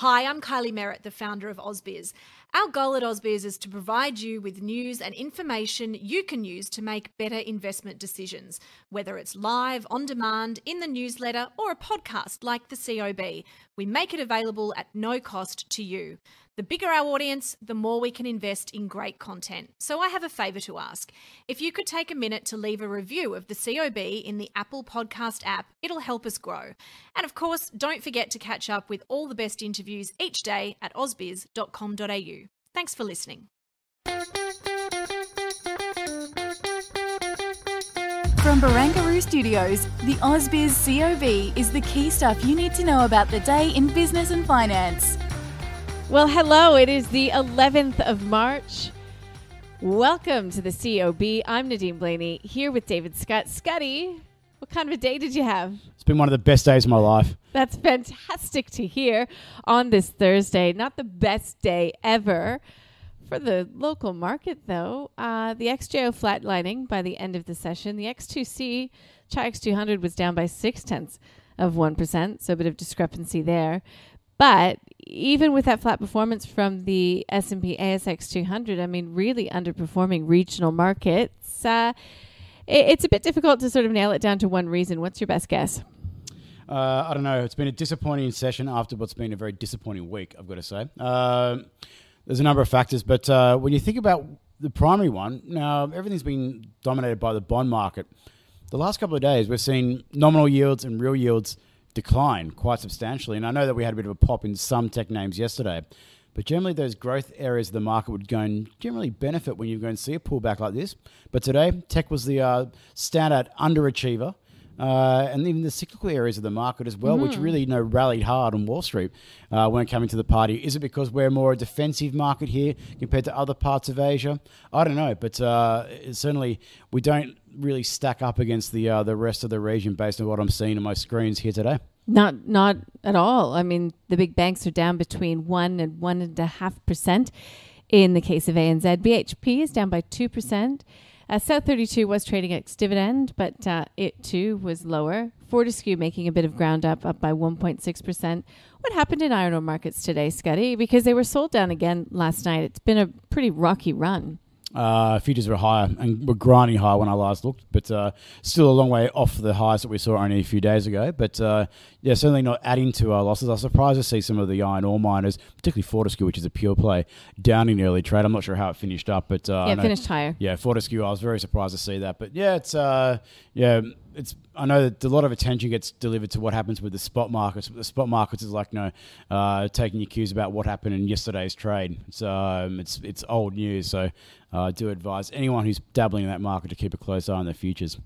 Hi, I'm Kylie Merritt, the founder of AusBiz. Our goal at AusBiz is to provide you with news and information you can use to make better investment decisions, whether it's live, on demand, in the newsletter, or a podcast like the COB. We make it available at no cost to you. The bigger our audience, the more we can invest in great content. So I have a favour to ask. If you could take a minute to leave a review of the COB in the Apple Podcast app, it'll help us grow. And of course, don't forget to catch up with all the best interviews each day at ausbiz.com.au. Thanks for listening. From Barangaroo Studios, the AusBiz COB is the key stuff you need to know about the day in business and finance. Well, hello. It is the 11th of March. Welcome to the COB. I'm Nadine Blayney here with David Scott. Scotty, what kind of a day did you have? It's been one of the best days of my life. That's fantastic to hear on this Thursday. Not the best day ever. For the local market, though, uh, the XJO flatlining by the end of the session. The X2C Chi-X 200 was down by six tenths of 1%, so a bit of discrepancy there. But even with that flat performance from the S&P ASX 200, I mean, really underperforming regional markets, uh, it, it's a bit difficult to sort of nail it down to one reason. What's your best guess? Uh, I don't know. It's been a disappointing session after what's been a very disappointing week, I've got to say. Uh, there's a number of factors, but uh, when you think about the primary one, now everything's been dominated by the bond market. The last couple of days, we've seen nominal yields and real yields decline quite substantially. And I know that we had a bit of a pop in some tech names yesterday, but generally those growth areas of the market would go and generally benefit when you go and see a pullback like this. But today, tech was the uh, standout underachiever. Uh, and even the cyclical areas of the market as well, mm. which really you know rallied hard on Wall Street uh, when coming to the party. Is it because we're more a defensive market here compared to other parts of Asia? I don't know, but uh, certainly we don't really stack up against the uh, the rest of the region based on what I'm seeing on my screens here today. Not not at all. I mean, the big banks are down between one and one and a half percent. In the case of ANZ, BHP is down by two percent. Uh, South 32 was trading ex dividend, but uh, it too was lower. Fortescue making a bit of ground up, up by 1.6%. What happened in iron ore markets today, Scotty? Because they were sold down again last night. It's been a pretty rocky run. Uh, futures were higher and were grinding higher when I last looked, but uh, still a long way off the highs that we saw only a few days ago. But uh, yeah, certainly not adding to our losses. I was surprised to see some of the iron ore miners, particularly Fortescue, which is a pure play, down in early trade. I'm not sure how it finished up, but uh, yeah, finished higher. Yeah, Fortescue. I was very surprised to see that. But yeah, it's uh, yeah it's I know that a lot of attention gets delivered to what happens with the spot markets. But the spot markets is like know, uh, taking your cues about what happened in yesterday's trade. So um, it's it's old news. So uh, I do advise anyone who's dabbling in that market to keep a close eye on their futures.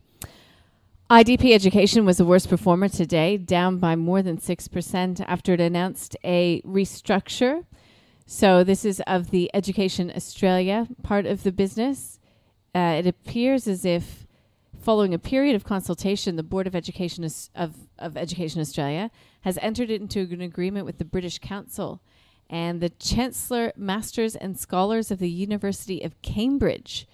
IDP Education was the worst performer today, down by more than 6% after it announced a restructure. So, this is of the Education Australia part of the business. Uh, it appears as if Following a period of consultation, the Board of Education of, of Education Australia has entered into an agreement with the British Council and the Chancellor, Masters, and Scholars of the University of Cambridge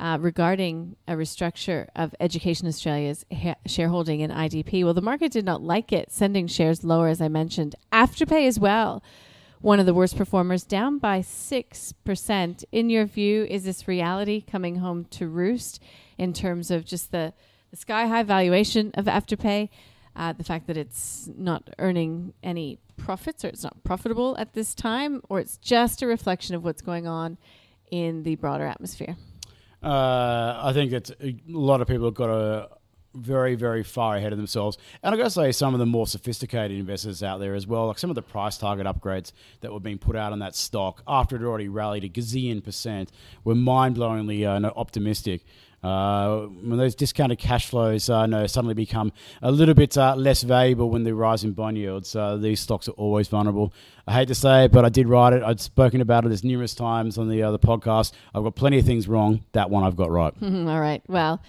uh, regarding a restructure of Education Australia's ha- shareholding in IDP. Well, the market did not like it, sending shares lower, as I mentioned. Afterpay as well, one of the worst performers, down by 6%. In your view, is this reality coming home to roost? in terms of just the, the sky high valuation of Afterpay, uh, the fact that it's not earning any profits or it's not profitable at this time, or it's just a reflection of what's going on in the broader atmosphere? Uh, I think it's a lot of people have got a very, very far ahead of themselves. And I've got to say, some of the more sophisticated investors out there as well, like some of the price target upgrades that were being put out on that stock after it already rallied a gazillion percent, were mind blowingly uh, optimistic. Uh, when those discounted cash flows uh, suddenly become a little bit uh, less valuable when the rise in bond yields, uh, these stocks are always vulnerable. I hate to say it, but I did write it. I'd spoken about it as numerous times on the other podcast. I've got plenty of things wrong. That one I've got right. All right. Well,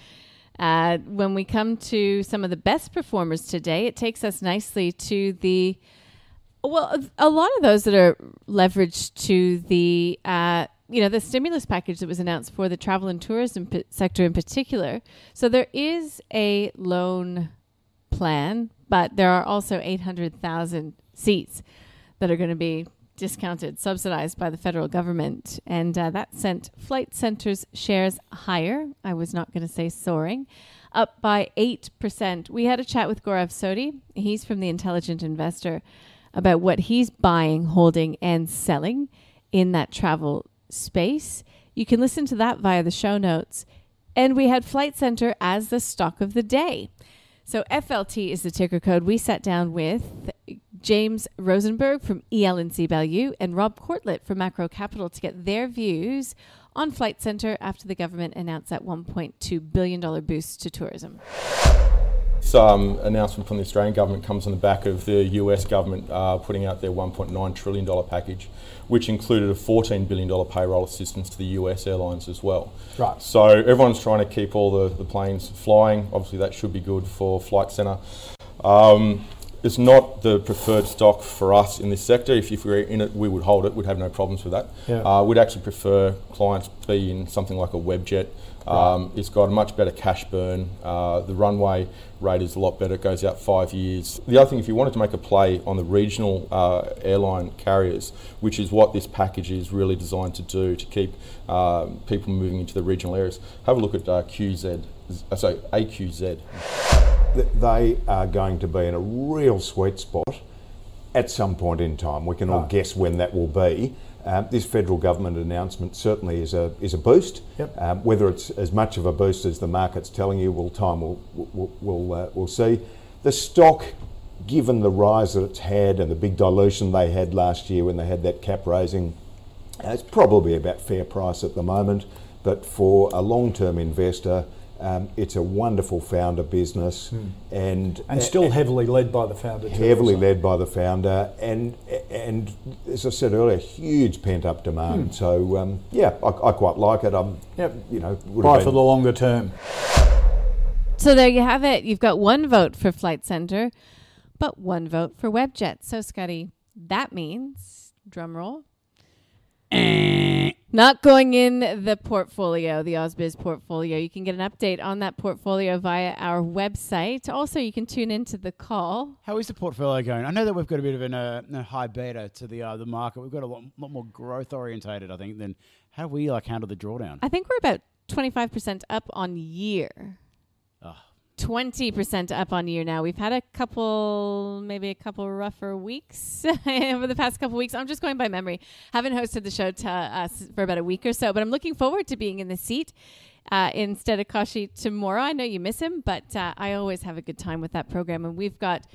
uh, when we come to some of the best performers today, it takes us nicely to the well, a lot of those that are leveraged to the uh, you know the stimulus package that was announced for the travel and tourism p- sector in particular. So there is a loan plan, but there are also eight hundred thousand seats that are going to be discounted, subsidized by the federal government, and uh, that sent Flight Centre's shares higher. I was not going to say soaring. Up by 8%. We had a chat with Gaurav Sodhi. He's from the Intelligent Investor about what he's buying, holding, and selling in that travel space. You can listen to that via the show notes. And we had Flight Centre as the stock of the day. So FLT is the ticker code. We sat down with James Rosenberg from EL&C Value and Rob Cortlett from Macro Capital to get their views on Flight Centre after the government announced that $1.2 billion boost to tourism. This um, announcement from the Australian government comes on the back of the US government uh, putting out their $1.9 trillion package, which included a $14 billion payroll assistance to the US airlines as well. Right. So everyone's trying to keep all the, the planes flying. Obviously, that should be good for Flight Centre. Um, it's not the preferred stock for us in this sector. If, if we were in it, we would hold it. We'd have no problems with that. Yeah. Uh, we'd actually prefer clients be in something like a Webjet. Um, It's got a much better cash burn. Uh, the runway rate is a lot better. It goes out five years. The other thing, if you wanted to make a play on the regional uh, airline carriers, which is what this package is really designed to do to keep um, people moving into the regional areas, have a look at uh, QZ. Uh, sorry, AQZ. Th- They are going to be in a real sweet spot at some point in time. We can all guess when that will be. Um, this federal government announcement certainly is a is a boost. Yep. Um, whether it's as much of a boost as the market's telling you, will time will will will uh, we'll see. The stock, given the rise that it's had and the big dilution they had last year when they had that cap raising, uh, it's probably about fair price at the moment. But for a long-term investor, um, it's a wonderful founder business, and Hmm. And still heavily led by the founder. too, heavily so- led by the founder, and and as I said earlier, huge pent up demand. So um, yeah, I, I quite like it. I'm. Yep. you know, would Buy for the longer term. So there you have it. You've got one vote for Flight Centre, but one vote for Webjet. So, Scotty, that means, drum roll, not going in the portfolio, the AusBiz portfolio. You can get an update on that portfolio via our website. Also, you can tune into the call. How is the portfolio going? I know that we've got a bit of an, uh, a high beta to the uh, the market. We've got a lot, lot more growth orientated, I think, than how we like handle the drawdown. I think we're about 25% up on year. Oh. 20% up on year now. We've had a couple, maybe a couple rougher weeks over the past couple weeks. I'm just going by memory. Haven't hosted the show to us for about a week or so, but I'm looking forward to being in the seat uh, instead of Kashi tomorrow. I know you miss him, but uh, I always have a good time with that program. And we've got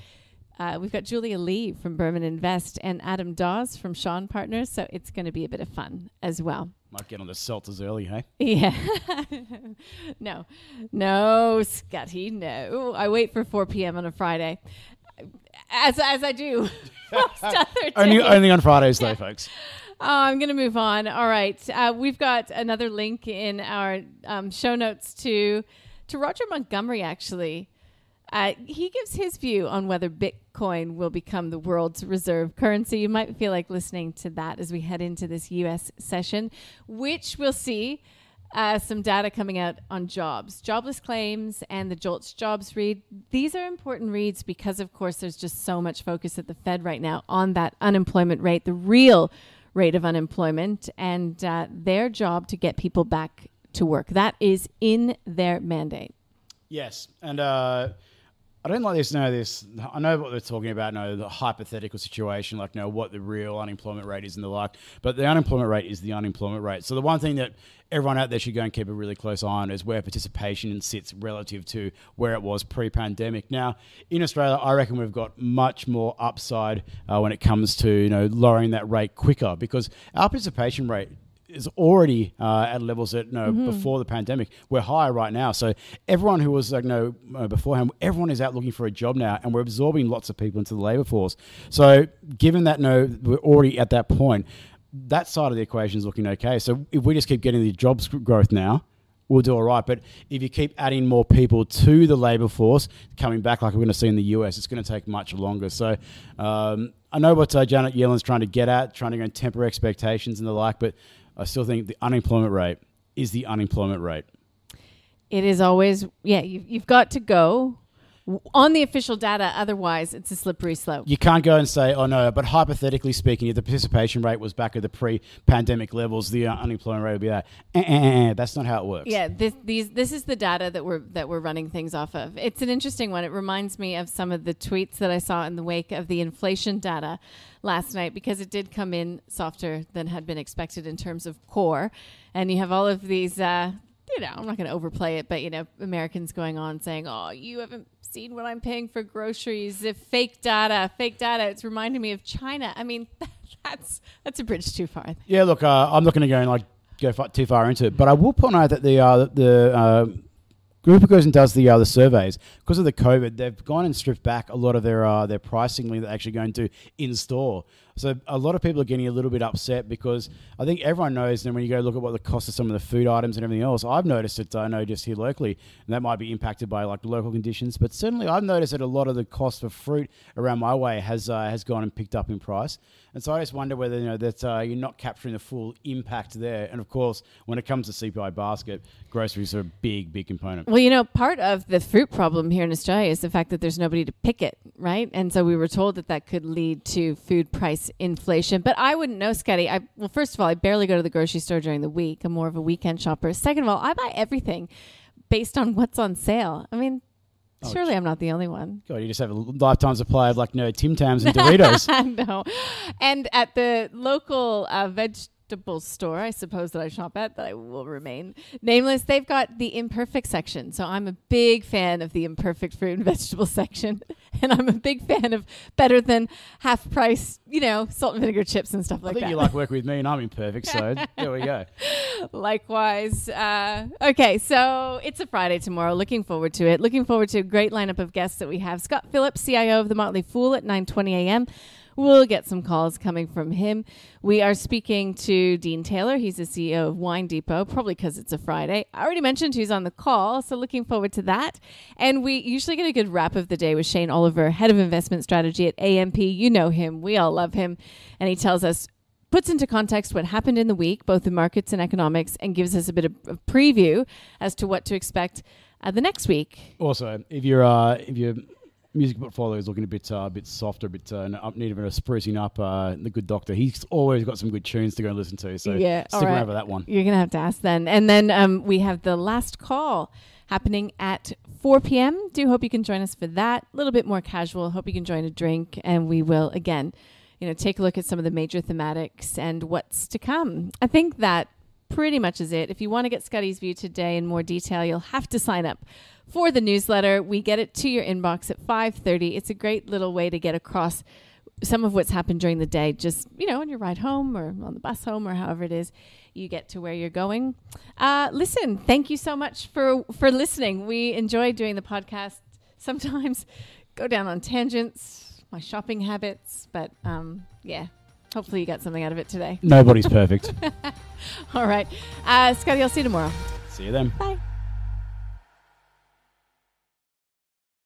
uh, we've got Julia Lee from Burman Invest and Adam Dawes from Shaw and Partners, so it's going to be a bit of fun as well. Might get on the seltzers early, hey? Yeah. no, no, Scotty, no. I wait for 4 p.m. on a Friday, as as I do most other. Only, only on Fridays, though, folks. Oh, I'm going to move on. All right, uh, we've got another link in our um, show notes to to Roger Montgomery. Actually, uh, he gives his view on whether Bitcoin will become the world's reserve currency. You might feel like listening to that as we head into this U.S. session, which we'll see uh, some data coming out on jobs, jobless claims, and the JOLTS jobs read. These are important reads because, of course, there's just so much focus at the Fed right now on that unemployment rate, the real rate of unemployment, and uh, their job to get people back to work. That is in their mandate. Yes, and uh, I don't like this. Know this. I know what they're talking about. Know the hypothetical situation, like know what the real unemployment rate is and the like. But the unemployment rate is the unemployment rate. So the one thing that everyone out there should go and keep a really close eye on is where participation sits relative to where it was pre-pandemic. Now in Australia, I reckon we've got much more upside uh, when it comes to you know lowering that rate quicker because our participation rate is already uh, at levels that no Mm-hmm. before the pandemic. We're higher right now, so everyone who was like no uh, beforehand, everyone is out looking for a job now, and we're absorbing lots of people into the labour force. So given that you no, we're already at that point. That side of the equation is looking okay. So if we just keep getting the jobs growth now, we'll do all right. But if you keep adding more people to the labour force coming back, like we're going to see in the US, it's going to take much longer. So um, I know what uh, Janet Yellen's trying to get at, trying to go and temper expectations and the like, but I still think the unemployment rate is the unemployment rate. It is always, yeah, you've, you've got to go on the official data. Otherwise, it's a slippery slope. You can't go and say, oh no, but hypothetically speaking, if the participation rate was back at the pre pandemic levels, the unemployment rate would be that. Eh, eh, eh. That's not how it works. Yeah, this these this is the data that we're that we're running things off of. It's an interesting one. It reminds me of some of the tweets that I saw in the wake of the inflation data last night because it did come in softer than had been expected in terms of core, and you have all of these. Uh, you know, I'm not going to overplay it, but you know, Americans going on saying, "Oh, you haven't seen what I'm paying for groceries. If fake data, fake data." It's reminding me of China. I mean, that's that's a bridge too far. Yeah, look, uh, I'm not going to go and like go far, too far into it, but I will point out that the uh, the uh, group goes and does the uh, the surveys because of the COVID, they've gone and stripped back a lot of their uh, their pricing that they're actually going to in store. So a lot of people are getting a little bit upset because I think everyone knows. And when you go look at what the cost of some of the food items and everything else, I've noticed it. I know just here locally, and that might be impacted by like local conditions. But certainly, I've noticed that a lot of the cost for fruit around my way has uh, has gone and picked up in price. And so I just wonder whether you know that uh, you're not capturing the full impact there. And of course, when it comes to CPI basket, groceries are a big, big component. Well, you know, part of the fruit problem here in Australia is the fact that there's nobody to pick it, right? And so we were told that that could lead to food price inflation. But I wouldn't know, Scotty. I well, first of all, I barely go to the grocery store during the week. I'm more of a weekend shopper. Second of all, I buy everything based on what's on sale. I mean, surely I'm not the only one. God, you just have a lifetime supply of like no Tim Tams and Doritos. no. And at the local uh, vegetable store, I suppose that I shop at, that I will remain nameless, they've got the imperfect section. So I'm a big fan of the imperfect fruit and vegetable section. And I'm a big fan of better than half price, you know, salt and vinegar chips and stuff I like think that. you like working with me, and I'm imperfect, so there we go. Likewise. Uh, okay, so it's a Friday tomorrow. Looking forward to it. Looking forward to a great lineup of guests that we have. Scott Phillips, CIO of the Motley Fool at 9:20 a.m. We'll get some calls coming from him. We are speaking to Dean Taylor. He's the CEO of Wine Depot, probably because it's a Friday. I already mentioned who's on the call, so looking forward to that. And we usually get a good wrap of the day with Shane Oliver, head of investment strategy at AMP. You know him. We all love him. And he tells us puts into context what happened in the week, both in markets and economics, and gives us a bit of a preview as to what to expect uh, the next week. Also, if your uh, if your music portfolio is looking a bit uh, a bit softer, a bit uh, up, need a bit of sprucing up, uh, the good doctor, he's always got some good tunes to go and listen to. So Yeah, stick right. around for that one. You're going to have to ask then. And then um, we have the last call happening at 4 p.m. Do hope you can join us for that. A little bit more casual. Hope you can join a drink, and we will again, you know, take a look at some of the major thematics and what's to come. I think that pretty much is it. If you want to get Scotty's view today in more detail, you'll have to sign up for the newsletter. We get it to your inbox at 5:30. It's a great little way to get across some of what's happened during the day just you know on your ride home or on the bus home or however it is you get to where you're going uh, listen thank you so much for for listening we enjoy doing the podcast sometimes go down on tangents my shopping habits but um, yeah hopefully you got something out of it today Nobody's perfect. all right uh, scotty i'll see you tomorrow See you then. bye